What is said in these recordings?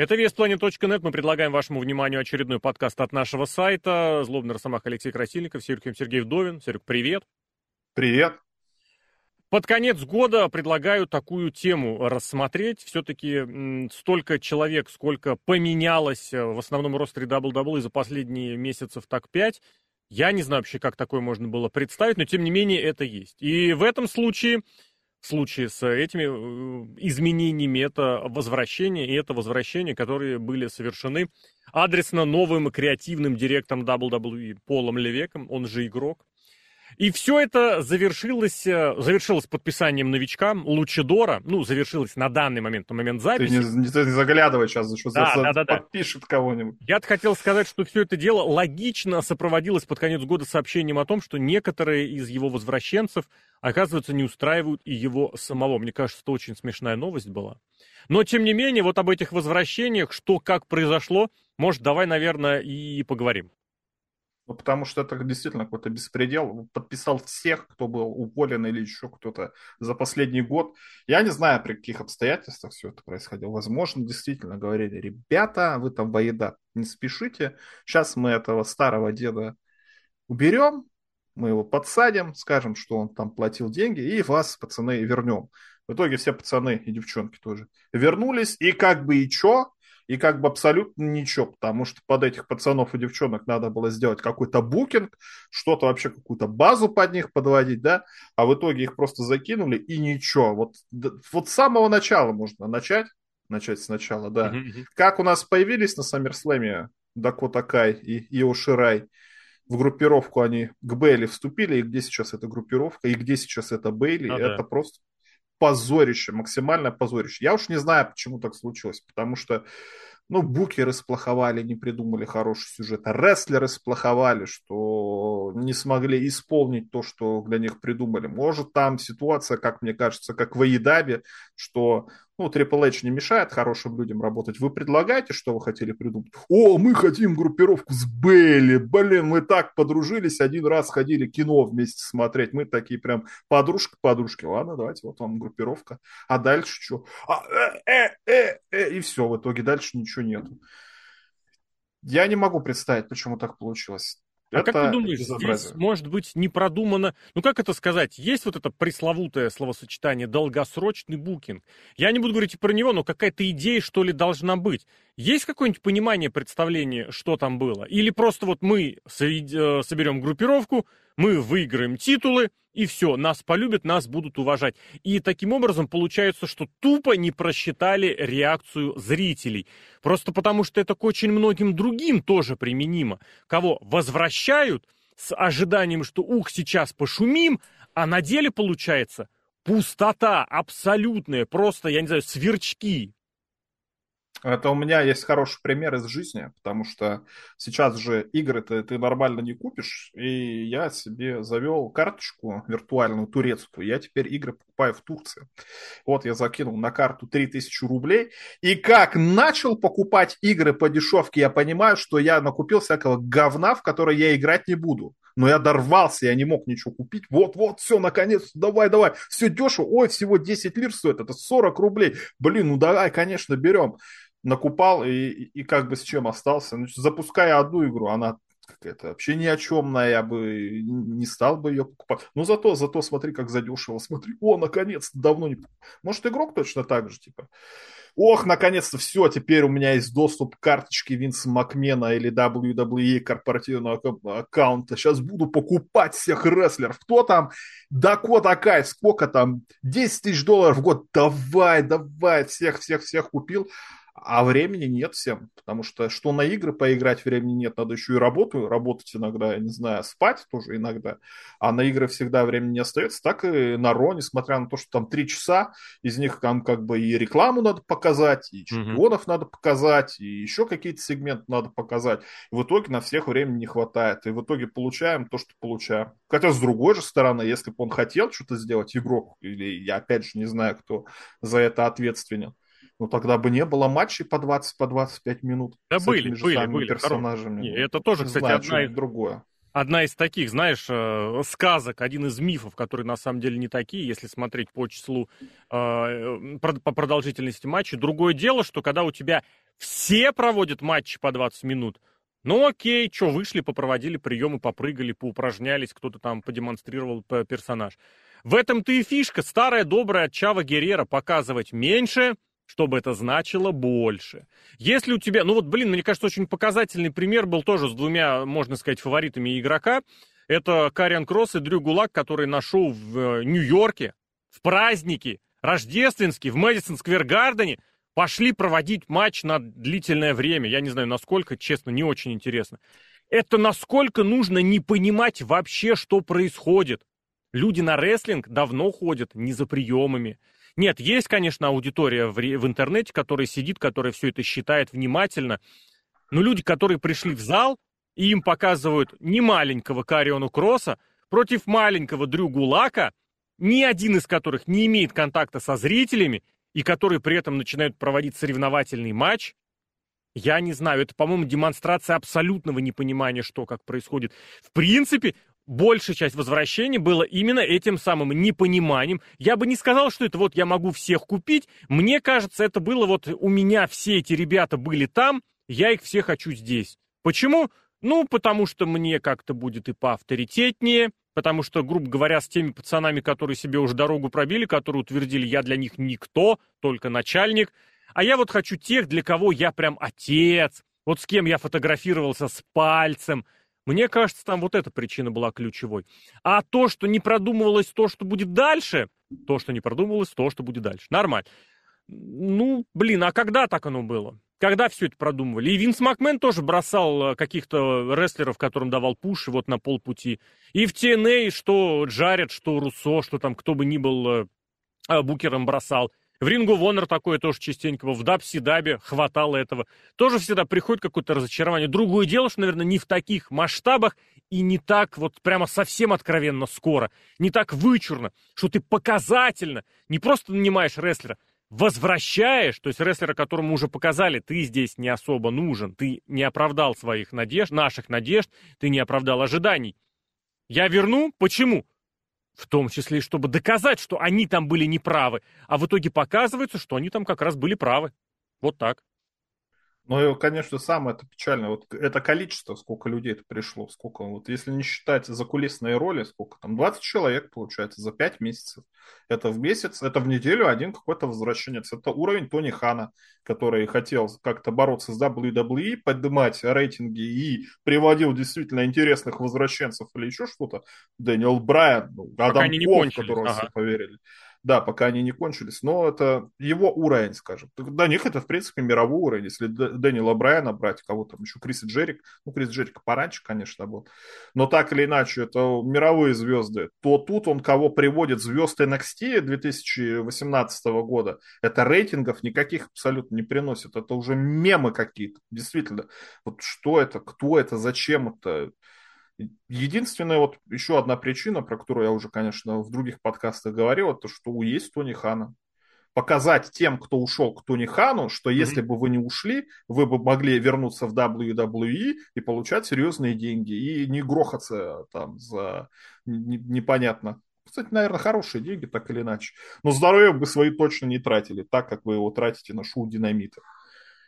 Это веспланет.нет. Мы предлагаем вашему вниманию очередной подкаст от нашего сайта. Злобный Росомах Алексей Красильников, Сергей Сергей Вдовин. Серег, привет. Привет. Под конец года предлагаю такую тему рассмотреть. Все-таки столько человек, сколько поменялось э, в основном ростере WWE за последние месяцев так пять. Я не знаю вообще, как такое можно было представить, но тем не менее это есть. И в этом случае случае с этими э, изменениями это возвращение, и это возвращение, которые были совершены адресно новым креативным директором WWE Полом Левеком, он же игрок. И все это завершилось, э, завершилось подписанием новичка Лучидора. Ну, завершилось на данный момент, на момент записи. Ты не, ты не заглядывай сейчас, что да, за, да, да, подпишет кого-нибудь. Я хотел сказать, что все это дело логично сопроводилось под конец года сообщением о том, что некоторые из его возвращенцев, оказывается, не устраивают и его самого. Мне кажется, это очень смешная новость была. Но, тем не менее, вот об этих возвращениях, что как произошло, может, давай, наверное, и поговорим. Ну, потому что это действительно какой-то беспредел. Подписал всех, кто был уволен или еще кто-то за последний год. Я не знаю, при каких обстоятельствах все это происходило. Возможно, действительно говорили, ребята, вы там воеда, не спешите. Сейчас мы этого старого деда уберем, мы его подсадим, скажем, что он там платил деньги, и вас, пацаны, вернем. В итоге все пацаны и девчонки тоже вернулись, и как бы и чё, и как бы абсолютно ничего, потому что под этих пацанов и девчонок надо было сделать какой-то букинг, что-то вообще, какую-то базу под них подводить, да, а в итоге их просто закинули и ничего. Вот, вот с самого начала можно начать, начать сначала, да. Mm-hmm. Как у нас появились на Саммерслэме Дакота Кай и Ио Ширай, в группировку они к Бейли вступили, и где сейчас эта группировка, и где сейчас это Бейли, ну, это да. просто позорище, максимальное позорище. Я уж не знаю, почему так случилось, потому что ну, букеры сплоховали, не придумали хороший сюжет, а рестлеры сплоховали, что не смогли исполнить то, что для них придумали. Может, там ситуация, как мне кажется, как в Аидабе, что ну, Triple H не мешает хорошим людям работать. Вы предлагаете, что вы хотели придумать? О, мы хотим группировку с Белли. Блин, мы так подружились, один раз ходили кино вместе смотреть. Мы такие прям подружка-подружки. Ладно, давайте, вот вам группировка. А дальше что? А, э, э, э, э, и все, в итоге дальше ничего нету. Я не могу представить, почему так получилось. А это как ты думаешь, здесь может быть не продумано, ну как это сказать, есть вот это пресловутое словосочетание долгосрочный букинг. Я не буду говорить про него, но какая-то идея, что ли, должна быть. Есть какое-нибудь понимание, представление, что там было? Или просто вот мы э, соберем группировку, мы выиграем титулы, и все, нас полюбят, нас будут уважать. И таким образом получается, что тупо не просчитали реакцию зрителей. Просто потому, что это к очень многим другим тоже применимо. Кого возвращают с ожиданием, что ух, сейчас пошумим, а на деле получается пустота абсолютная, просто, я не знаю, сверчки. Это у меня есть хороший пример из жизни, потому что сейчас же игры ты, нормально не купишь, и я себе завел карточку виртуальную турецкую, я теперь игры покупаю в Турции. Вот я закинул на карту 3000 рублей, и как начал покупать игры по дешевке, я понимаю, что я накупил всякого говна, в которое я играть не буду. Но я дорвался, я не мог ничего купить. Вот-вот, все, наконец, давай, давай. Все дешево. Ой, всего 10 лир стоит, это 40 рублей. Блин, ну давай, конечно, берем накупал и, и как бы с чем остался. Значит, запуская одну игру, она какая-то вообще ни о чемная, я бы не стал бы ее покупать. Но зато, зато смотри, как задешево. Смотри, о, наконец-то, давно не... Может, игрок точно так же, типа. Ох, наконец-то, все, теперь у меня есть доступ к карточке Винса Макмена или WWE корпоративного аккаунта. Сейчас буду покупать всех рестлеров. Кто там? Дакота Кай, сколько там? 10 тысяч долларов в год. Давай, давай, всех-всех-всех купил. А времени нет всем, потому что что на игры поиграть времени нет, надо еще и работу, работать иногда, я не знаю, спать тоже иногда, а на игры всегда времени не остается, так и на Ро, несмотря на то, что там три часа, из них там как бы и рекламу надо показать, и чемпионов mm-hmm. надо показать, и еще какие-то сегменты надо показать. И в итоге на всех времени не хватает, и в итоге получаем то, что получаем. Хотя с другой же стороны, если бы он хотел что-то сделать, игрок, или я опять же не знаю, кто за это ответственен, ну тогда бы не было матчей по 20, по 25 минут. Да были, были, были. персонажами. Не, это тоже, не кстати, знаю, одна из... другое. одна из таких, знаешь, э, сказок, один из мифов, которые на самом деле не такие, если смотреть по числу, э, по продолжительности матча. Другое дело, что когда у тебя все проводят матчи по 20 минут, ну окей, что, вышли, попроводили приемы, попрыгали, поупражнялись, кто-то там подемонстрировал персонаж. В этом-то и фишка, старая добрая Чава Герера, показывать меньше, чтобы это значило больше. Если у тебя, ну вот, блин, мне кажется, очень показательный пример был тоже с двумя, можно сказать, фаворитами игрока. Это Кариан Кросс и Дрю Гулак, который на шоу в э, Нью-Йорке, в праздники, рождественский, в Мэдисон Сквер Гардене, пошли проводить матч на длительное время. Я не знаю, насколько, честно, не очень интересно. Это насколько нужно не понимать вообще, что происходит. Люди на рестлинг давно ходят не за приемами, нет, есть, конечно, аудитория в, в интернете, которая сидит, которая все это считает внимательно. Но люди, которые пришли в зал, и им показывают не маленького Кариону Кросса против маленького Дрю Гулака, ни один из которых не имеет контакта со зрителями, и которые при этом начинают проводить соревновательный матч, я не знаю, это, по-моему, демонстрация абсолютного непонимания, что как происходит. В принципе, большая часть возвращения было именно этим самым непониманием. Я бы не сказал, что это вот я могу всех купить. Мне кажется, это было вот у меня все эти ребята были там, я их всех хочу здесь. Почему? Ну, потому что мне как-то будет и поавторитетнее, потому что, грубо говоря, с теми пацанами, которые себе уже дорогу пробили, которые утвердили, я для них никто, только начальник. А я вот хочу тех, для кого я прям отец, вот с кем я фотографировался с пальцем, мне кажется, там вот эта причина была ключевой. А то, что не продумывалось то, что будет дальше, то, что не продумывалось, то, что будет дальше. Нормально. Ну, блин, а когда так оно было? Когда все это продумывали? И Винс Макмен тоже бросал э, каких-то рестлеров, которым давал пуш, вот на полпути. И в TNA, что Джаред, что Руссо, что там кто бы ни был э, э, букером бросал. В Рингу Вонер такое тоже частенько было. В Дабси Дабе хватало этого. Тоже всегда приходит какое-то разочарование. Другое дело, что, наверное, не в таких масштабах и не так вот прямо совсем откровенно скоро. Не так вычурно, что ты показательно не просто нанимаешь рестлера, возвращаешь, то есть рестлера, которому уже показали, ты здесь не особо нужен, ты не оправдал своих надежд, наших надежд, ты не оправдал ожиданий. Я верну. Почему? В том числе, чтобы доказать, что они там были неправы. А в итоге показывается, что они там как раз были правы. Вот так. Ну, и, конечно, самое это печальное, вот это количество, сколько людей это пришло, сколько, вот если не считать закулисные роли, сколько там, 20 человек, получается, за 5 месяцев. Это в месяц, это в неделю один какой-то возвращенец. Это уровень Тони Хана, который хотел как-то бороться с WWE, поднимать рейтинги и приводил действительно интересных возвращенцев или еще что-то. Дэниел Брайан, ну, Адам Ков, которого ага. все поверили. Да, пока они не кончились, но это его уровень, скажем. До них это, в принципе, мировой уровень. Если Дэниела Брайана брать, кого там еще, Криса Джерик, ну, Крис Джерик пораньше, конечно, был, но так или иначе, это мировые звезды, то тут он кого приводит звезд NXT 2018 года, это рейтингов никаких абсолютно не приносит, это уже мемы какие-то, действительно. Вот что это, кто это, зачем это, Единственная вот еще одна причина, про которую я уже, конечно, в других подкастах говорил, это что есть Тони Хана. Показать тем, кто ушел к Тони Хану, что если mm-hmm. бы вы не ушли, вы бы могли вернуться в WWE и получать серьезные деньги и не грохаться там за непонятно. Кстати, наверное, хорошие деньги, так или иначе. Но здоровье бы свои точно не тратили, так как вы его тратите на шоу динамита.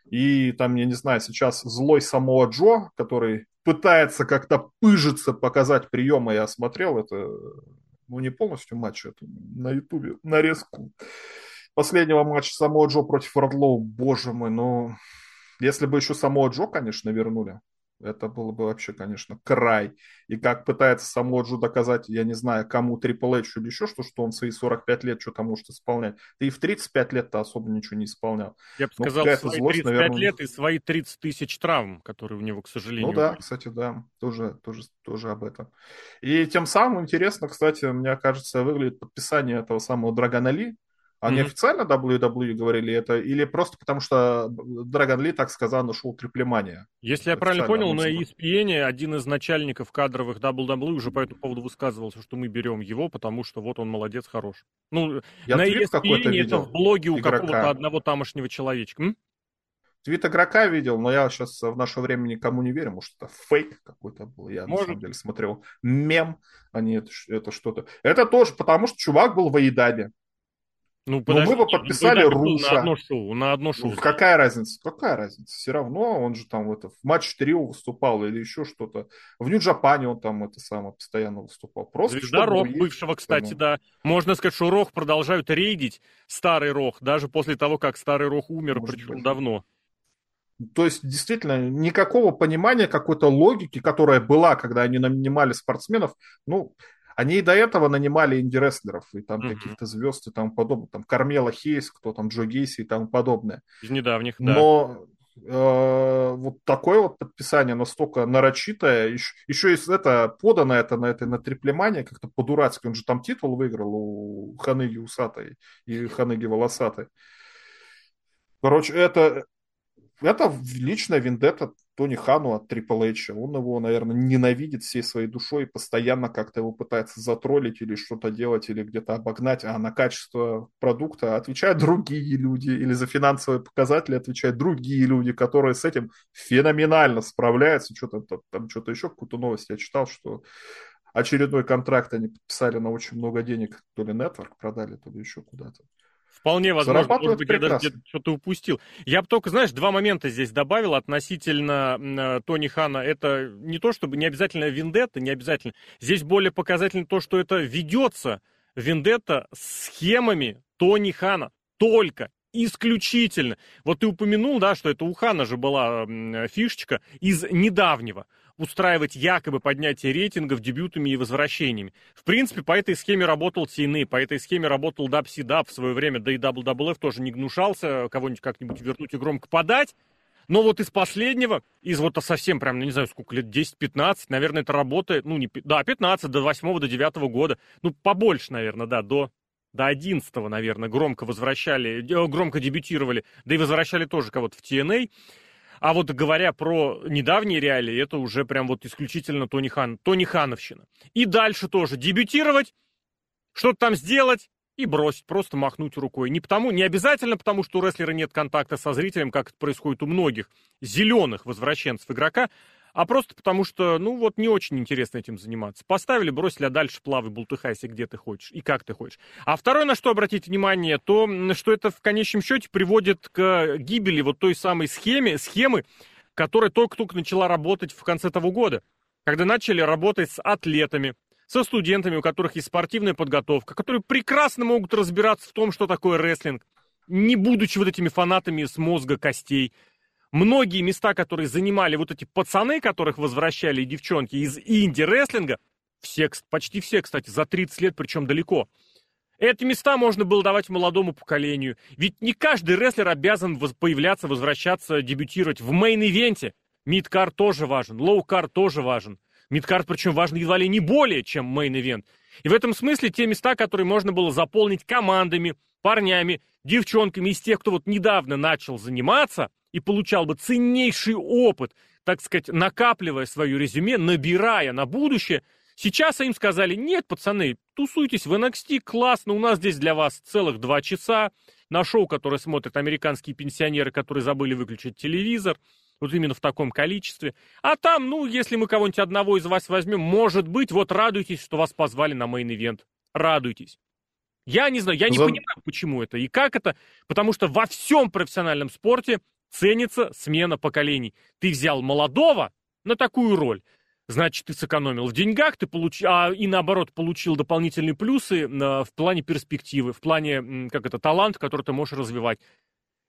И там, я не знаю, сейчас злой Самоа Джо, который пытается как-то пыжиться, показать приемы, я смотрел, это, ну, не полностью матч, это на ютубе, нарезку последнего матча Самоа Джо против Родлоу, боже мой, ну, если бы еще Самоа Джо, конечно, вернули, это было бы вообще, конечно, край. И как пытается Самоджу доказать, я не знаю, кому Triple H или еще что, что он свои 45 лет что-то может исполнять. Ты и в 35 лет-то особо ничего не исполнял. Я бы ну, сказал, свои злость, 35 наверное... лет и свои 30 тысяч травм, которые у него, к сожалению. Ну да, были. кстати, да, тоже, тоже, тоже об этом. И тем самым интересно, кстати, мне кажется, выглядит подписание этого самого Драгона Ли, они mm-hmm. официально WWE говорили это, или просто потому что Драгон Ли так сказал шоу Триплемания? Если я правильно понял, на ESPN один из начальников кадровых WWE уже по этому поводу высказывался, что мы берем его, потому что вот он молодец, хорош. Ну, я на ESPN это в блоге у какого-то одного тамошнего человечка. М? Твит игрока видел, но я сейчас в наше время никому не верю. Может, это фейк какой-то был. Я Может. на самом деле смотрел мем, а не это, это что-то. Это тоже потому, что чувак был в Аидабе. Ну, подожди, Но мы бы подписали Руша. На одно шоу, на одно шоу. Ну, какая разница? Какая разница? Все равно он же там это, в матч трио выступал или еще что-то. В Нью-Джапане он там это самое постоянно выступал. Просто Звезда Рох бывшего, кстати, да. Можно сказать, что Рох продолжают рейдить старый Рох, даже после того, как старый Рох умер, Может причем быть. давно. То есть, действительно, никакого понимания какой-то логики, которая была, когда они нанимали спортсменов, ну, они и до этого нанимали инди-рестлеров, и там mm-hmm. каких-то звезд и тому подобное. Там Кармела Хейс, кто там, Джо Гейси и тому подобное. Из недавних, да. Но э, вот такое вот подписание настолько нарочитое, еще, еще и это подано это на этой на триплемане как-то по-дурацки. Он же там титул выиграл у Ханыги Усатой и Ханыги Волосатой. Короче, это, это личная вендетта Тони Хану от Triple H. Он его, наверное, ненавидит всей своей душой, постоянно как-то его пытается затроллить или что-то делать, или где-то обогнать, а на качество продукта отвечают другие люди, или за финансовые показатели отвечают другие люди, которые с этим феноменально справляются. Что-то там, что-то еще, какую-то новость я читал, что очередной контракт они подписали на очень много денег, то ли Network продали, то ли еще куда-то. Вполне возможно, может быть, прекрасно. я даже где-то что-то упустил. Я бы только, знаешь, два момента здесь добавил относительно э, Тони Хана. Это не то, чтобы не обязательно вендетта, не обязательно. Здесь более показательно то, что это ведется вендетта схемами Тони Хана. Только исключительно. Вот ты упомянул, да, что это у Хана же была фишечка из недавнего устраивать якобы поднятие рейтингов дебютами и возвращениями. В принципе, по этой схеме работал TNA, по этой схеме работал WCW в свое время, да и WWF тоже не гнушался кого-нибудь как-нибудь вернуть и громко подать. Но вот из последнего, из вот совсем прям, ну, не знаю, сколько лет, 10-15, наверное, это работает, ну, не, да, 15, до 8 до 9 года, ну, побольше, наверное, да, до, до 11 наверное, громко возвращали, э, громко дебютировали, да и возвращали тоже кого-то в TNA. А вот говоря про недавние реалии, это уже прям вот исключительно Тони Хан, Тони Хановщина. И дальше тоже дебютировать, что-то там сделать и бросить, просто махнуть рукой. Не потому, не обязательно потому, что у рестлера нет контакта со зрителем, как это происходит у многих зеленых возвращенцев игрока, а просто потому что, ну вот, не очень интересно этим заниматься. Поставили, бросили, а дальше плавай, бултыхайся, где ты хочешь и как ты хочешь. А второе, на что обратить внимание, то, что это в конечном счете приводит к гибели вот той самой схеме, схемы, которая только-только начала работать в конце того года, когда начали работать с атлетами, со студентами, у которых есть спортивная подготовка, которые прекрасно могут разбираться в том, что такое рестлинг, не будучи вот этими фанатами с мозга костей, многие места, которые занимали вот эти пацаны, которых возвращали девчонки из инди-рестлинга, все, почти все, кстати, за 30 лет, причем далеко. Эти места можно было давать молодому поколению. Ведь не каждый рестлер обязан появляться, возвращаться, дебютировать в main event е. Midcard тоже важен, lowcard тоже важен. Midcard, причем важен едва ли не более, чем main event. И в этом смысле те места, которые можно было заполнить командами, парнями, девчонками из тех, кто вот недавно начал заниматься – и получал бы ценнейший опыт, так сказать, накапливая свое резюме, набирая на будущее, сейчас им сказали, нет, пацаны, тусуйтесь в NXT, классно, у нас здесь для вас целых два часа, на шоу, которое смотрят американские пенсионеры, которые забыли выключить телевизор, вот именно в таком количестве. А там, ну, если мы кого-нибудь одного из вас возьмем, может быть, вот радуйтесь, что вас позвали на main event. Радуйтесь. Я не знаю, я не за... понимаю, почему это и как это, потому что во всем профессиональном спорте ценится смена поколений. Ты взял молодого на такую роль, значит, ты сэкономил в деньгах, ты получил, а и наоборот, получил дополнительные плюсы в плане перспективы, в плане, как это, талант, который ты можешь развивать.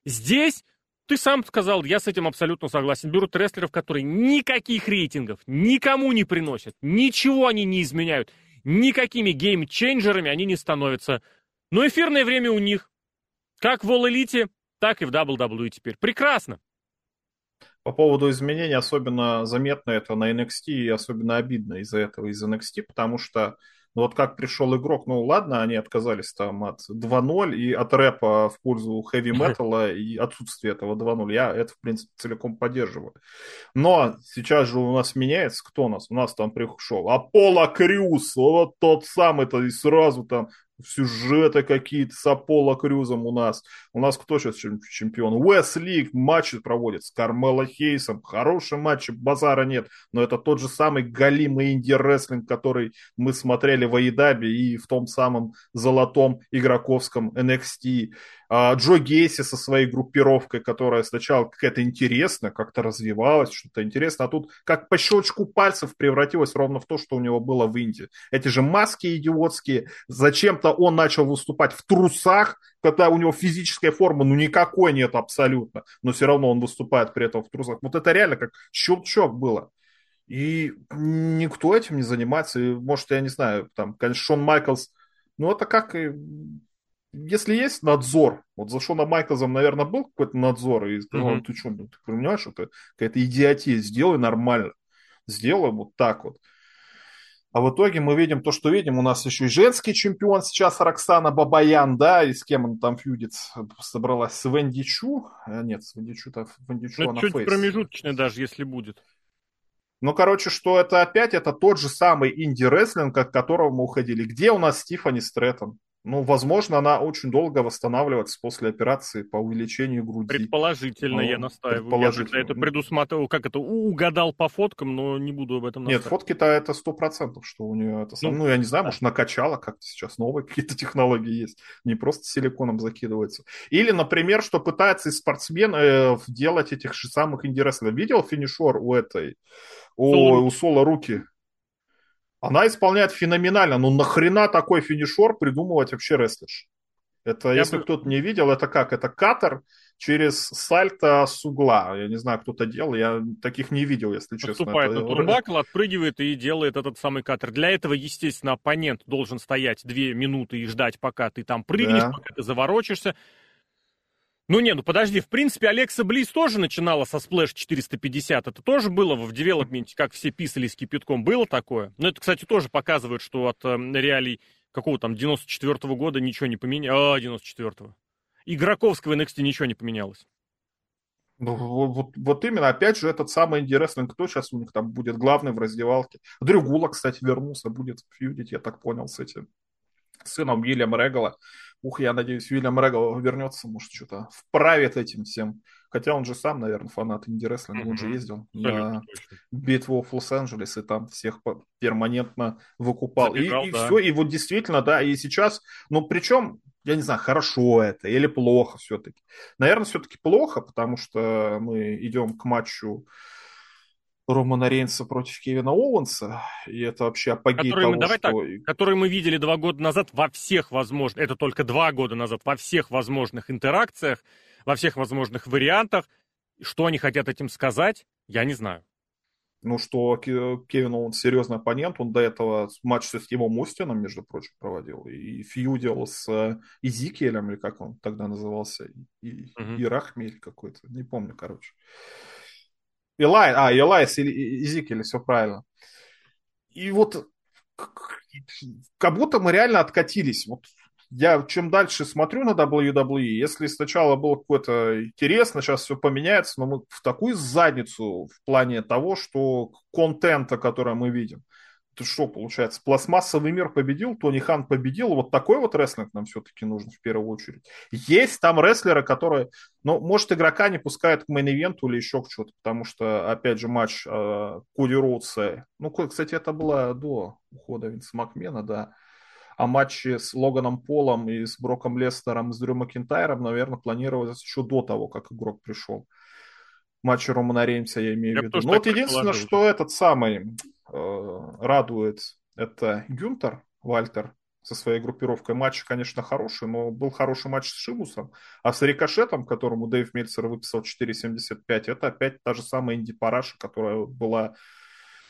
Здесь ты сам сказал, я с этим абсолютно согласен. Берут рестлеров, которые никаких рейтингов никому не приносят, ничего они не изменяют, никакими геймчейнджерами они не становятся. Но эфирное время у них. Как в All Elite, так и в WWE теперь. Прекрасно. По поводу изменений особенно заметно это на NXT и особенно обидно из-за этого, из NXT, потому что ну вот как пришел игрок, ну ладно, они отказались там от 2.0 и от рэпа в пользу хэви-металла и отсутствия этого 2.0. Я это, в принципе, целиком поддерживаю. Но сейчас же у нас меняется, кто у нас? У нас там пришел Аполло Крюс, вот тот самый-то и сразу там сюжеты какие-то с Аполло Крюзом у нас. У нас кто сейчас чемпион? Уэс Лиг матчи проводит с Кармело Хейсом. Хорошие матчи, базара нет. Но это тот же самый галимый инди-рестлинг, который мы смотрели в Аидабе и в том самом золотом игроковском NXT. А, Джо Гейси со своей группировкой, которая сначала какая-то интересная, как-то развивалась, что-то интересно, а тут как по щелчку пальцев превратилось ровно в то, что у него было в Индии. Эти же маски идиотские, зачем-то он начал выступать в трусах, когда у него физическая форма, ну, никакой нет абсолютно, но все равно он выступает при этом в трусах. Вот это реально как щелчок было. И никто этим не занимается. И, может, я не знаю, там, конечно, Шон Майклс, ну, это как и если есть надзор, вот за Шона Майклзом, наверное, был какой-то надзор, и сказал, mm-hmm. ты что, ты понимаешь, это какая-то идиотия, сделай нормально, сделай вот так вот. А в итоге мы видим то, что видим. У нас еще и женский чемпион сейчас Роксана Бабаян, да, и с кем он там фьюдит, собралась с Венди Чу. А, нет, с Венди Чу, Венди Чу, ну, она чуть фейс. промежуточный даже, если будет. Ну, короче, что это опять, это тот же самый инди-рестлинг, от которого мы уходили. Где у нас Стифани Стрэттон? Ну, возможно, она очень долго восстанавливается после операции по увеличению груди. Предположительно, ну, я настаиваю. Предположительно. Я это предусматривал, как это, угадал по фоткам, но не буду об этом настаивать. Нет, фотки-то это сто процентов, что у нее это... Ну, ну я не знаю, да. может, накачала как-то сейчас, новые какие-то технологии есть. Не просто силиконом закидывается. Или, например, что пытается из спортсмен э, делать этих же самых инди Видел финишер у этой? У, у Соло руки она исполняет феноменально. Ну нахрена такой финишер придумывать вообще рестлерш? Это, Я если бы... кто-то не видел, это как? Это катер через сальто с угла. Я не знаю, кто-то делал, я таких не видел, если честно. Наступает это... на турбакл, отпрыгивает и делает этот самый катер. Для этого, естественно, оппонент должен стоять две минуты и ждать, пока ты там прыгнешь, да. пока ты заворочишься. Ну не, ну подожди, в принципе, Алекса Близ тоже начинала со Splash 450. Это тоже было в девелопменте, как все писали с кипятком. Было такое. Но это, кстати, тоже показывает, что от э, реалий какого там 94 -го года ничего не поменялось. А, 94-го. Игроковского NXT ничего не поменялось. Ну, вот, вот именно, опять же, этот самый интересный, кто сейчас у них там будет главный в раздевалке. Дрюгула, кстати, вернулся, будет фьюдить, я так понял, с этим сыном Уильяма Регала. Ух, я надеюсь, Уильям Регал вернется, может, что-то вправит этим всем. Хотя он же сам, наверное, фанат инди-рестлинга, mm-hmm. он же ездил на битву в Лос-Анджелес и там всех перманентно выкупал. Забегал, и, и да. все, и вот действительно, да, и сейчас, ну, причем, я не знаю, хорошо это или плохо все-таки. Наверное, все-таки плохо, потому что мы идем к матчу Романа Рейнса против Кевина Оуэнса, и это вообще апогей который того, мы, давай что... Так, который мы видели два года назад во всех возможных, это только два года назад, во всех возможных интеракциях, во всех возможных вариантах. Что они хотят этим сказать, я не знаю. Ну, что Кевин Оуэнс серьезный оппонент, он до этого матч с Стивом Остином, между прочим, проводил, и фьюдил с э, Изикиелем, или как он тогда назывался, и, угу. и Рахмель какой-то, не помню, короче. Илай, а, Илайс и Изикель, все правильно. И вот как будто мы реально откатились. Вот я чем дальше смотрю на WWE, если сначала было какое-то интересно, сейчас все поменяется, но мы в такую задницу в плане того, что контента, который мы видим это что получается? Пластмассовый мир победил, Тони Хан победил. Вот такой вот рестлинг нам все-таки нужен в первую очередь. Есть там рестлеры, которые, ну, может, игрока не пускают к мейн-ивенту или еще к чему-то, потому что, опять же, матч э, Коди Роудса. Ну, кстати, это было до ухода Винса Макмена, да. А матчи с Логаном Полом и с Броком Леснаром и с Дрю Макинтайром, наверное, планировалось еще до того, как игрок пришел. Матчи Романа Реймса, я имею я в виду. Ну, вот единственное, что этот самый радует, это Гюнтер Вальтер со своей группировкой. Матч, конечно, хороший, но был хороший матч с Шимусом. А с Рикошетом, которому Дэйв Мельцер выписал 4.75, это опять та же самая Инди Параша, которая была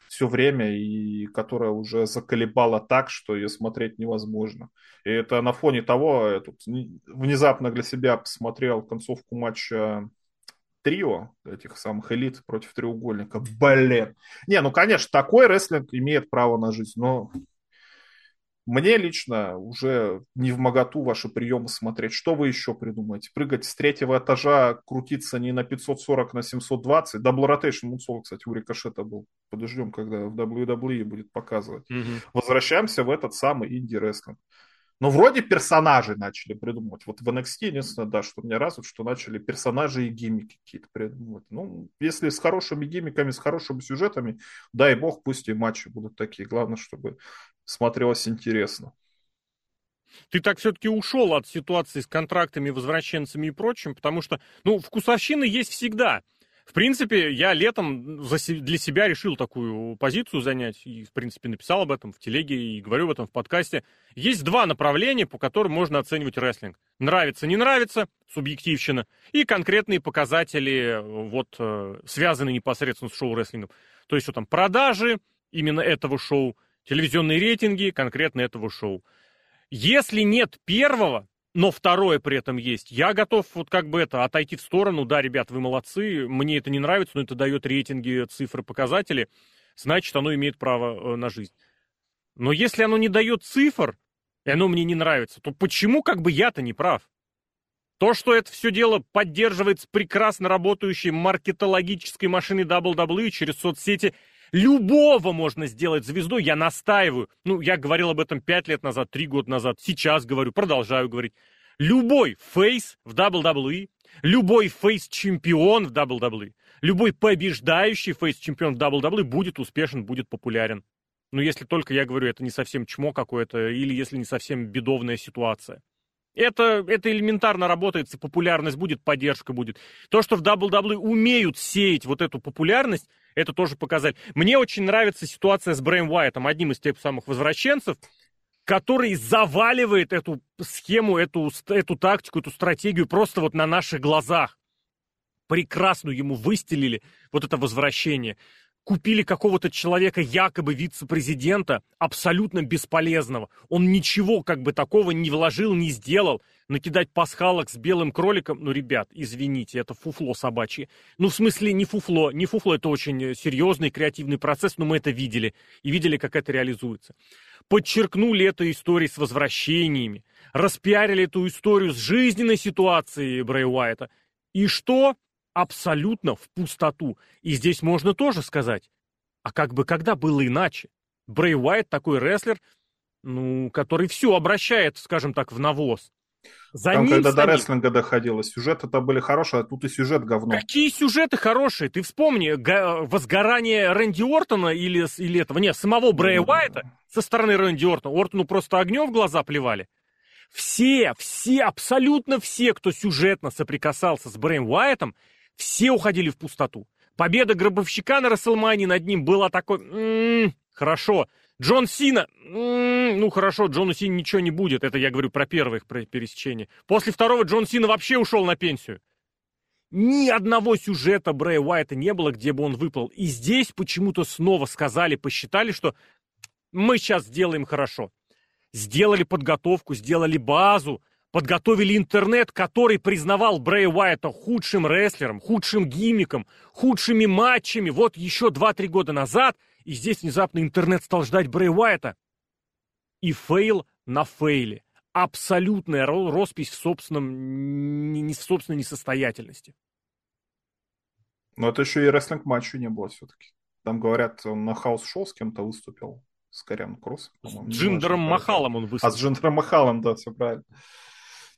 все время и которая уже заколебала так, что ее смотреть невозможно. И это на фоне того, я тут внезапно для себя посмотрел концовку матча трио этих самых элит против треугольника. Блин. Не, ну, конечно, такой рестлинг имеет право на жизнь, но мне лично уже невмоготу ваши приемы смотреть. Что вы еще придумаете? Прыгать с третьего этажа, крутиться не на 540, на 720. Double rotation moonsault, кстати, у Рикошета был. Подождем, когда в WWE будет показывать. Угу. Возвращаемся в этот самый инди-рестлинг. Но вроде персонажей начали придумывать. Вот в NXT единственное, да, что меня радует, что начали персонажи и гиммики какие-то придумывать. Ну, если с хорошими гиммиками, с хорошими сюжетами, дай бог, пусть и матчи будут такие. Главное, чтобы смотрелось интересно. Ты так все-таки ушел от ситуации с контрактами, возвращенцами и прочим, потому что, ну, вкусовщины есть всегда. В принципе, я летом для себя решил такую позицию занять, и, в принципе, написал об этом в телеге и говорю об этом в подкасте. Есть два направления, по которым можно оценивать рестлинг. Нравится, не нравится, субъективщина, и конкретные показатели, вот, э, связанные непосредственно с шоу-рестлингом. То есть, что там, продажи именно этого шоу, телевизионные рейтинги конкретно этого шоу. Если нет первого, но второе при этом есть. Я готов вот как бы это отойти в сторону. Да, ребят, вы молодцы, мне это не нравится, но это дает рейтинги, цифры, показатели. Значит, оно имеет право э, на жизнь. Но если оно не дает цифр, и оно мне не нравится, то почему как бы я-то не прав? То, что это все дело поддерживается прекрасно работающей маркетологической машиной WWE через соцсети, Любого можно сделать звездой, я настаиваю. Ну, я говорил об этом пять лет назад, три года назад, сейчас говорю, продолжаю говорить. Любой фейс в WWE, любой фейс-чемпион в WWE, любой побеждающий фейс-чемпион в WWE будет успешен, будет популярен. Ну, если только, я говорю, это не совсем чмо какое-то, или если не совсем бедовная ситуация. Это, это элементарно работает, популярность будет, поддержка будет. То, что в WWE умеют сеять вот эту популярность, это тоже показали. Мне очень нравится ситуация с Брэем Уайтом, одним из тех самых возвращенцев, который заваливает эту схему, эту, эту тактику, эту стратегию просто вот на наших глазах. Прекрасно ему выстелили вот это возвращение. Купили какого-то человека, якобы вице-президента, абсолютно бесполезного. Он ничего как бы такого не вложил, не сделал накидать пасхалок с белым кроликом, ну, ребят, извините, это фуфло собачье. Ну, в смысле, не фуфло, не фуфло, это очень серьезный креативный процесс, но мы это видели, и видели, как это реализуется. Подчеркнули эту историю с возвращениями, распиарили эту историю с жизненной ситуацией Брэй Уайта. И что? Абсолютно в пустоту. И здесь можно тоже сказать, а как бы когда было иначе? Брэй Уайт такой рестлер, ну, который все обращает, скажем так, в навоз. За Там, когда до рестлинга доходило, сюжеты-то были хорошие, а тут и сюжет говно. Какие сюжеты хорошие? Ты вспомни, возгорание Рэнди Ортона или, или этого, нет, самого Брэя Уайта со стороны Рэнди Ортона. Ортону просто огнем в глаза плевали. Все, все, абсолютно все, кто сюжетно соприкасался с Брэем Уайтом, все уходили в пустоту. Победа гробовщика на Расселмане над ним была такой, м-м, хорошо. Джон Сина, ну хорошо, Джону Сине ничего не будет, это я говорю про первое их пересечение. После второго Джон Сина вообще ушел на пенсию. Ни одного сюжета Брэя Уайта не было, где бы он выпал. И здесь почему-то снова сказали, посчитали, что мы сейчас сделаем хорошо. Сделали подготовку, сделали базу, подготовили интернет, который признавал Брэя Уайта худшим рестлером, худшим гиммиком, худшими матчами. Вот еще 2-3 года назад – и здесь внезапно интернет стал ждать Брэй Уайта. И фейл на фейле. Абсолютная роспись в собственном, не в собственной несостоятельности. Но это еще и рестлинг-матча не было все-таки. Там, говорят, он на хаус-шоу с кем-то выступил. С Каррион Кросс, по-моему. С Джиндером Махалом он выступил. А с Джиндером Махалом, да, все правильно.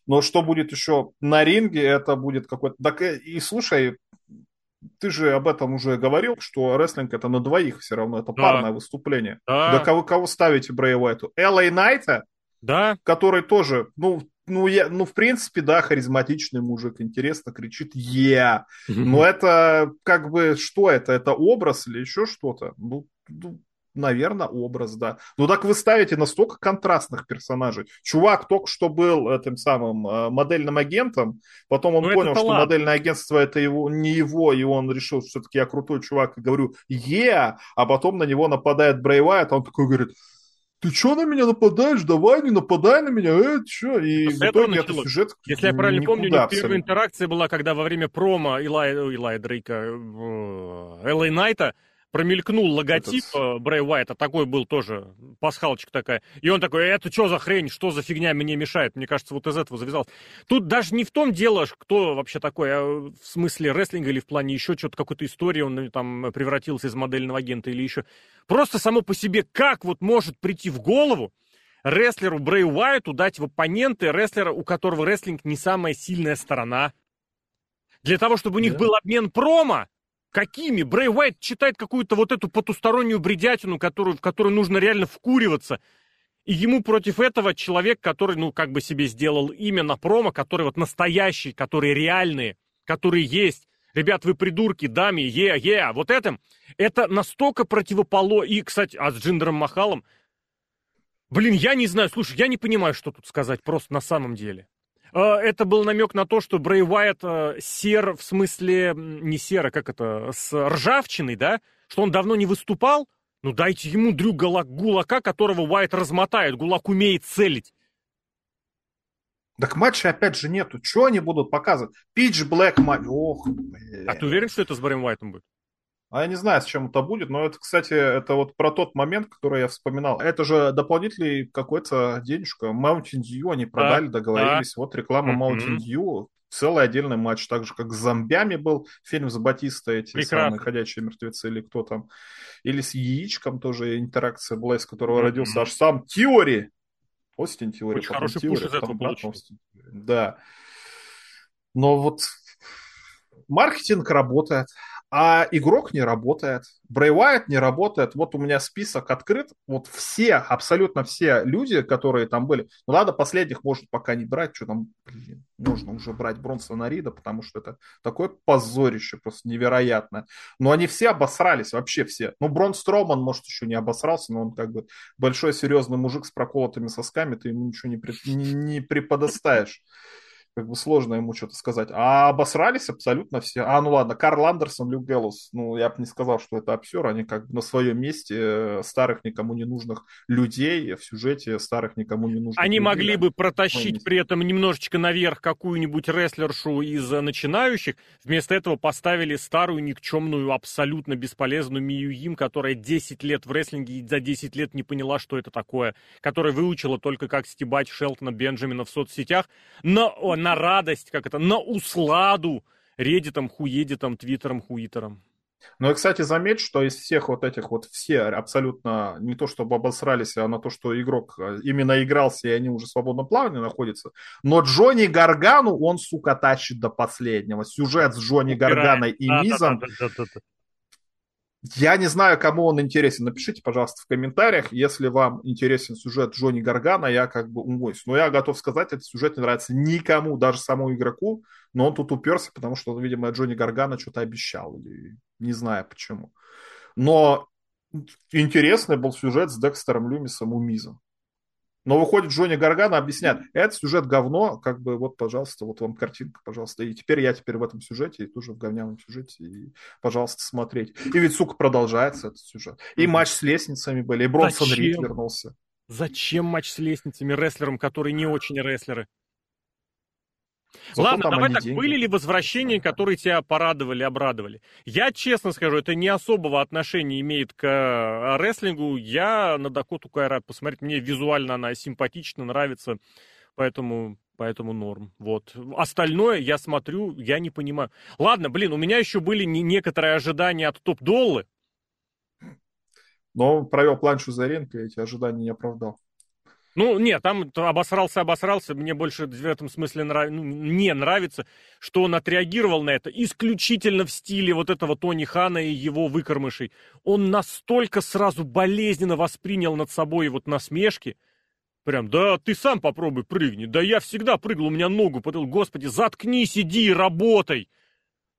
Но что будет еще на ринге, это будет какой-то... Так и слушай, ты же об этом уже говорил, что рестлинг это на двоих все равно, это да. парное выступление. Да. да кого, кого ставите Брэй Уайту? Эл Эй Найта? Да. Который тоже, ну, ну, я, ну, в принципе, да, харизматичный мужик, интересно кричит «Я». Yeah. Но это как бы, что это? Это образ или еще что-то? Ну, ну наверное, образ, да. Ну так вы ставите настолько контрастных персонажей. Чувак только что был этим самым э, модельным агентом, потом он ну, понял, что модельное агентство это его, не его, и он решил, что все-таки я крутой чувак, и говорю «Е!», а потом на него нападает Брэй Уайт, а он такой говорит ты что на меня нападаешь? Давай, не нападай на меня, э, что? И в итоге это сюжет Если я правильно помню, первая интеракция была, когда во время промо Илая, Илая Дрейка, э, Элэй Найта, промелькнул логотип Этот... Э, Брэй Уайта, такой был тоже, пасхалочка такая. И он такой, это что за хрень, что за фигня мне мешает? Мне кажется, вот из этого завязалось. Тут даже не в том дело, кто вообще такой, а в смысле рестлинга или в плане еще что-то, какой-то истории, он э, там превратился из модельного агента или еще. Просто само по себе, как вот может прийти в голову рестлеру Брэй Уайту дать в оппоненты рестлера, у которого рестлинг не самая сильная сторона? Для того, чтобы у них да. был обмен промо? Какими? Брэй Уайт читает какую-то вот эту потустороннюю бредятину, которую, в которую нужно реально вкуриваться. И ему против этого человек, который, ну, как бы себе сделал имя на промо, который вот настоящий, которые реальные, которые есть. Ребят, вы придурки, дами, е, е, вот это, это настолько противополо. И, кстати, а с Джиндером Махалом, блин, я не знаю, слушай, я не понимаю, что тут сказать просто на самом деле. А, это был намек на то, что Брэй Уайт э, сер, в смысле, не сера, как это, с ржавчиной, да? Что он давно не выступал, ну дайте ему Дрю Гулак, Гулака, которого Уайт размотает. Гулак умеет целить. Так матча опять же нету. Что они будут показывать? Пич Блэк матч. Ох, блин. А ты уверен, что это с Брэм Уайтом будет? А я не знаю, с чем это будет, но это, кстати, это вот про тот момент, который я вспоминал. Это же дополнительный какой-то денежка. Mountain Dew они продали, да, договорились. Да. Вот реклама mm-hmm. Mountain Dew. Целый отдельный матч, так же, как с зомбями был фильм с Батиста, эти Прекрасно. самые ходячие мертвецы или кто там. Или с яичком тоже интеракция была, из которого mm-hmm. родился аж сам Теори. Остин Теори. Очень хороший теория, пуш из этого получился. Да. Но вот маркетинг работает. А игрок не работает, Брэй не работает. Вот у меня список открыт. Вот все, абсолютно все люди, которые там были. Ну ладно, последних может пока не брать. Что там, блин, можно уже брать Бронсона Рида, потому что это такое позорище, просто невероятно. Но они все обосрались, вообще все. Ну, Брон Строман, может, еще не обосрался, но он как бы большой серьезный мужик с проколотыми сосками, ты ему ничего не, при, не, не преподоставишь как бы сложно ему что-то сказать. А обосрались абсолютно все. А, ну ладно, Карл Андерсон, Люк Геллус. Ну, я бы не сказал, что это обсер. Они как бы на своем месте э, старых никому не нужных людей в сюжете старых никому не нужных Они людей. могли бы протащить при этом немножечко наверх какую-нибудь рестлершу из начинающих. Вместо этого поставили старую никчемную, абсолютно бесполезную Мию Им, которая 10 лет в рестлинге и за 10 лет не поняла, что это такое. Которая выучила только как стебать Шелтона Бенджамина в соцсетях. Но на радость, как это, на усладу реддитом, хуедитом, твиттером, хуитером. Ну и, кстати, заметь, что из всех вот этих вот все абсолютно не то чтобы обосрались, а на то, что игрок э, именно игрался, и они уже в свободном плавании находятся. Но Джонни Гаргану он, сука, тащит до последнего. Сюжет с Джонни Гарганой и да, Мизом. Да, да, да, да, да. Я не знаю, кому он интересен. Напишите, пожалуйста, в комментариях, если вам интересен сюжет Джонни Гаргана, я как бы умоюсь. Но я готов сказать, этот сюжет не нравится никому, даже самому игроку, но он тут уперся, потому что, видимо, Джонни Гаргана что-то обещал, или не знаю почему. Но интересный был сюжет с Декстером Люмисом у Миза. Но выходит Джонни Гаргана, объясняет, это сюжет говно, как бы вот, пожалуйста, вот вам картинка, пожалуйста. И теперь я теперь в этом сюжете, и тоже в говняном сюжете, и, пожалуйста, смотреть. И ведь, сука, продолжается этот сюжет. И матч с лестницами были, и Бронсон? Рид вернулся. Зачем матч с лестницами рестлером, которые не очень рестлеры? Зато Ладно, давай так, деньги. были ли возвращения, которые тебя порадовали, обрадовали? Я честно скажу, это не особого отношения имеет к э, рестлингу. Я на Дакоту Кай рад посмотреть. Мне визуально она симпатична, нравится. Поэтому поэтому норм. Вот. Остальное я смотрю, я не понимаю. Ладно, блин, у меня еще были не некоторые ожидания от топ-доллы. Но провел планшу Заренко, эти ожидания не оправдал. Ну, нет, там обосрался, обосрался. Мне больше в этом смысле нрав... ну, не нравится, что он отреагировал на это исключительно в стиле вот этого Тони Хана и его выкормышей. Он настолько сразу болезненно воспринял над собой вот насмешки. Прям, да ты сам попробуй прыгни. Да я всегда прыгал, у меня ногу подал. Господи, заткнись, иди и работай.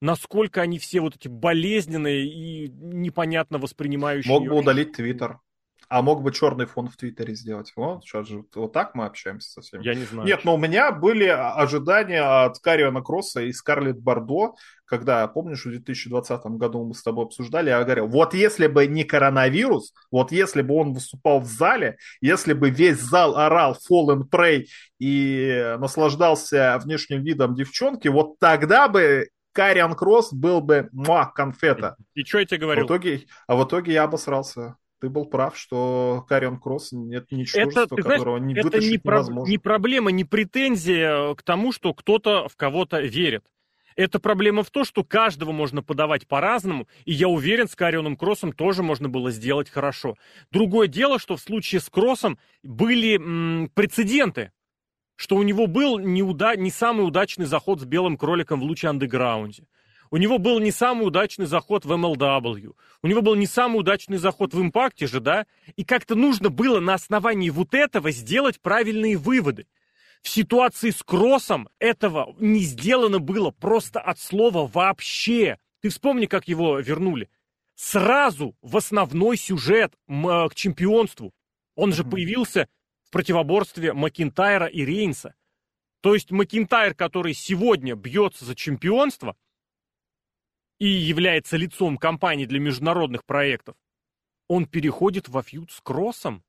Насколько они все вот эти болезненные и непонятно воспринимающие. Мог бы удалить Твиттер. А мог бы черный фон в Твиттере сделать. Вот, сейчас же вот так мы общаемся со всеми. Я не знаю. Нет, но у меня были ожидания от Кариона Кросса и Скарлетт Бардо, когда, помнишь, в 2020 году мы с тобой обсуждали, я говорил, вот если бы не коронавирус, вот если бы он выступал в зале, если бы весь зал орал Fall and Pray и наслаждался внешним видом девчонки, вот тогда бы Карион Кросс был бы муа, конфета. И, и что я тебе говорил? В итоге, а в итоге я обосрался ты был прав, что Карион Кросс нет ничтожества, это, которого знаешь, не это не, невозможно. не проблема, не претензия к тому, что кто-то в кого-то верит. Это проблема в том, что каждого можно подавать по-разному, и я уверен, с Карионом Кроссом тоже можно было сделать хорошо. Другое дело, что в случае с Кроссом были м, прецеденты, что у него был не, уда- не самый удачный заход с белым кроликом в луче андеграунде. У него был не самый удачный заход в MLW. У него был не самый удачный заход в импакте же, да? И как-то нужно было на основании вот этого сделать правильные выводы. В ситуации с Кроссом этого не сделано было просто от слова вообще. Ты вспомни, как его вернули. Сразу в основной сюжет к чемпионству. Он же появился в противоборстве Макинтайра и Рейнса. То есть Макинтайр, который сегодня бьется за чемпионство и является лицом компании для международных проектов, он переходит во фьюд с Кроссом.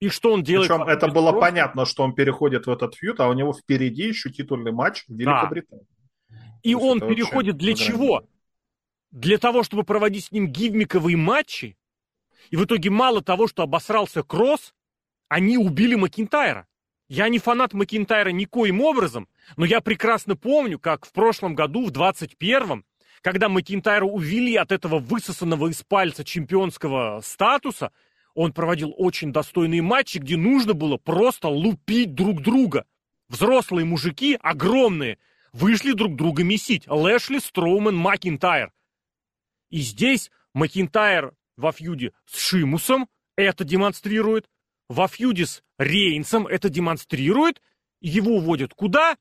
И что он делает? Причем это было Кроссом? понятно, что он переходит в этот фьюд, а у него впереди еще титульный матч в Великобритании. Да. И он переходит для чего? Для того, чтобы проводить с ним гивмиковые матчи. И в итоге мало того, что обосрался Кросс, они убили Макинтайра. Я не фанат Макинтайра никоим образом, но я прекрасно помню, как в прошлом году, в 21-м, когда Макинтайра увели от этого высосанного из пальца чемпионского статуса, он проводил очень достойные матчи, где нужно было просто лупить друг друга. Взрослые мужики, огромные, вышли друг друга месить. Лэшли, Строумен, Макинтайр. И здесь Макинтайр во фьюде с Шимусом это демонстрирует. Во фьюде с Рейнсом это демонстрирует. Его уводят куда?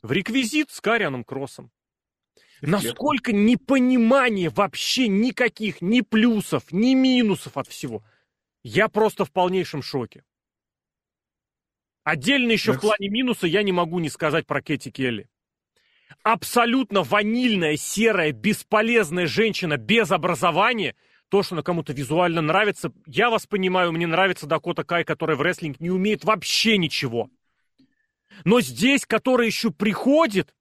В реквизит с Карианом Кроссом. Насколько непонимание вообще никаких ни плюсов, ни минусов от всего. Я просто в полнейшем шоке. Отдельно еще в плане минуса я не могу не сказать про Кэти Келли. Абсолютно ванильная, серая, бесполезная женщина без образования – то, что она кому-то визуально нравится. Я вас понимаю, мне нравится Дакота Кай, которая в рестлинг не умеет вообще ничего. Но здесь, которая еще приходит,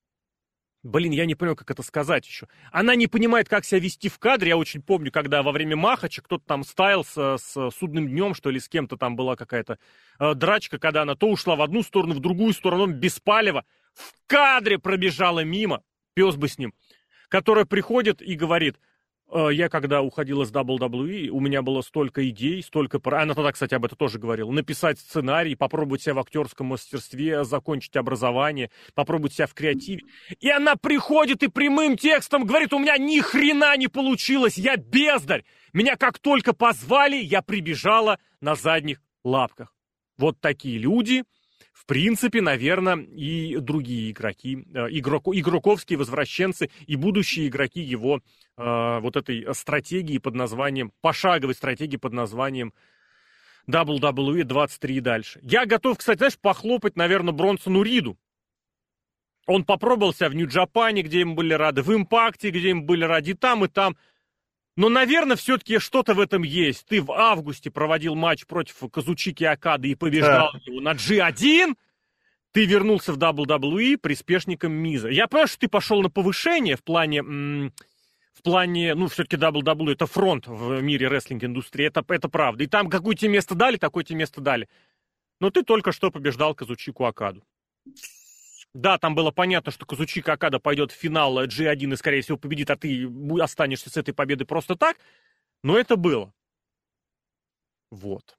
блин, я не понял, как это сказать еще. Она не понимает, как себя вести в кадре. Я очень помню, когда во время Махача кто-то там ставился с судным днем, что ли, с кем-то там была какая-то э, драчка, когда она то ушла в одну сторону, в другую сторону, без палева, в кадре пробежала мимо, пес бы с ним, которая приходит и говорит, Э, я когда уходил из WWE, у меня было столько идей, столько... Она тогда, кстати, об этом тоже говорила. Написать сценарий, попробовать себя в актерском мастерстве, закончить образование, попробовать себя в креативе. И она приходит и прямым текстом говорит, у меня ни хрена не получилось, я бездарь. Меня как только позвали, я прибежала на задних лапках. Вот такие люди, принципе, наверное, и другие игроки, э, игрок, игроковские возвращенцы и будущие игроки его э, вот этой стратегии под названием, пошаговой стратегии под названием WWE 23 и дальше. Я готов, кстати, знаешь, похлопать, наверное, Бронсону Риду. Он попробовал себя в Нью-Джапане, где им были рады, в Импакте, где им были рады, и там, и там. Но, наверное, все-таки что-то в этом есть. Ты в августе проводил матч против Казучики Акады и побеждал да. его на G1. Ты вернулся в WWE приспешником Миза. Я понимаю, что ты пошел на повышение в плане... в плане, ну, все-таки WWE это фронт в мире рестлинг-индустрии, это, это правда. И там какое тебе место дали, такое тебе место дали. Но ты только что побеждал Казучику Акаду. Да, там было понятно, что Казучика Акада пойдет в финал G1 и, скорее всего, победит, а ты останешься с этой победы просто так. Но это было. Вот.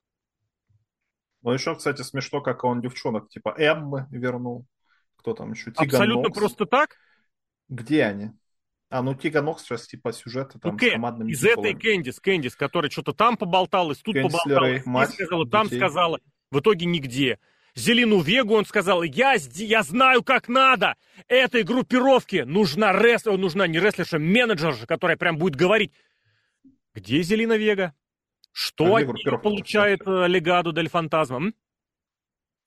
Ну, еще, кстати, смешно, как он девчонок, типа Эммы вернул. Кто там еще? Тиган Абсолютно Нокс. просто так? Где они? А, ну Тига Нокс сейчас типа сюжета там ну, с командными Из титулами. этой Кэндис, Кэндис, которая что-то там поболталась, тут Кэндис поболталась, мать, сказала, там детей. сказала. В итоге нигде. Зелену Вегу он сказал, я, я знаю, как надо. Этой группировке нужна рестлер, нужна не рестлерша, менеджерша, которая прям будет говорить. Где Зелина Вега? Что а получает э, Легадо Дель Фантазма?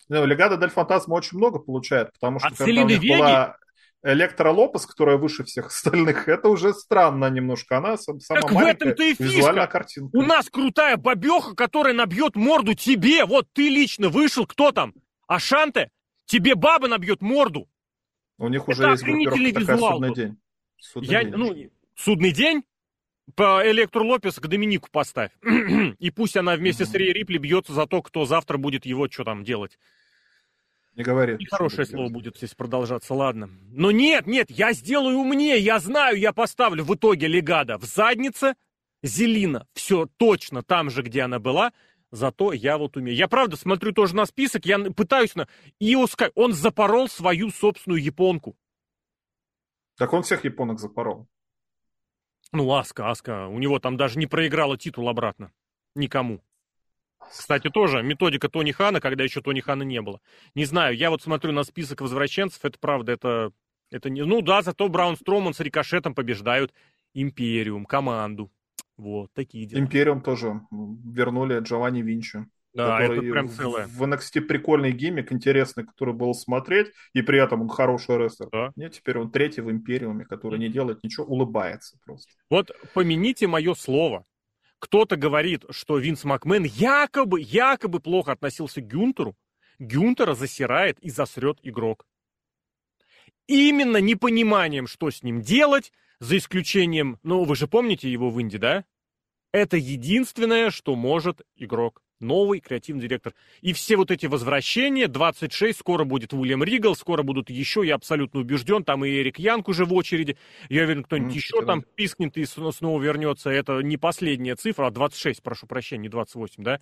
Ну, Легадо Дель Фантазма очень много получает, потому что От Селины Веги? была Электро Лопес, которая выше всех остальных, это уже странно немножко. Она сама так в этом-то и фишка. картинка. У нас крутая бабеха, которая набьет морду тебе. Вот ты лично вышел, кто там? Ашанте? Тебе баба набьет морду. У них уже это есть группировка такая судный день. Судный Я, день. Ну, судный день? По Электру Лопес к Доминику поставь. и пусть она вместе mm-hmm. с Рей Рипли бьется за то, кто завтра будет его что там делать. Не говори. И хорошее слово делать. будет здесь продолжаться, ладно. Но нет, нет, я сделаю умнее, я знаю, я поставлю в итоге легада в заднице, Зелина, все точно там же, где она была, зато я вот умею. Я правда смотрю тоже на список, я пытаюсь на... Иоскай, он запорол свою собственную японку. Так он всех японок запорол. Ну, Аска, Аска, у него там даже не проиграла титул обратно. Никому. Кстати, тоже методика Тони Хана, когда еще Тони Хана не было. Не знаю, я вот смотрю на список возвращенцев, это правда, это, это не... Ну да, зато Браун Строман с Рикошетом побеждают Империум, команду. Вот, такие дела. Империум тоже вернули Джованни Винчи. Да, это прям целое. В NXT прикольный гиммик, интересный, который был смотреть, и при этом он хороший рестлер. Да. Нет, теперь он третий в Империуме, который не делает ничего, улыбается просто. Вот помяните мое слово. Кто-то говорит, что Винс Макмен якобы, якобы плохо относился к Гюнтеру. Гюнтера засирает и засрет игрок. Именно непониманием, что с ним делать, за исключением, ну, вы же помните его в Инди, да? Это единственное, что может игрок. Новый креативный директор. И все вот эти возвращения, 26, скоро будет Уильям Ригал, скоро будут еще, я абсолютно убежден, там и Эрик Янг уже в очереди. Я уверен, кто-нибудь mm, еще там пискнет и снова вернется. Это не последняя цифра, а 26, прошу прощения, не 28, да?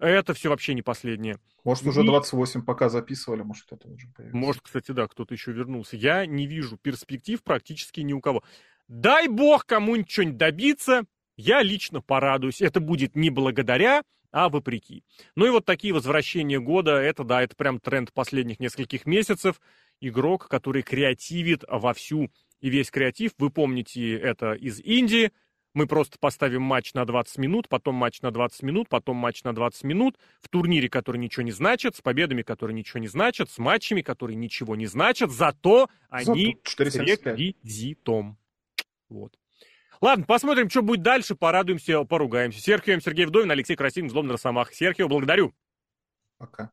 Это все вообще не последнее. Может, уже 28 пока записывали, может, это уже появится. Может, кстати, да, кто-то еще вернулся. Я не вижу перспектив практически ни у кого. Дай бог кому-нибудь что-нибудь добиться, я лично порадуюсь. Это будет не благодаря, а вопреки. Ну и вот такие возвращения года, это да, это прям тренд последних нескольких месяцев. Игрок, который креативит вовсю. И весь креатив, вы помните это из Индии, мы просто поставим матч на 20 минут, потом матч на 20 минут, потом матч на 20 минут, в турнире, который ничего не значит, с победами, которые ничего не значат, с матчами, которые ничего не значат, зато они с реквизитом. Вот. Ладно, посмотрим, что будет дальше, порадуемся, поругаемся. Серхио Сергей Вдовин, Алексей Красин, Злобный Росомах. Серхио, благодарю. Пока.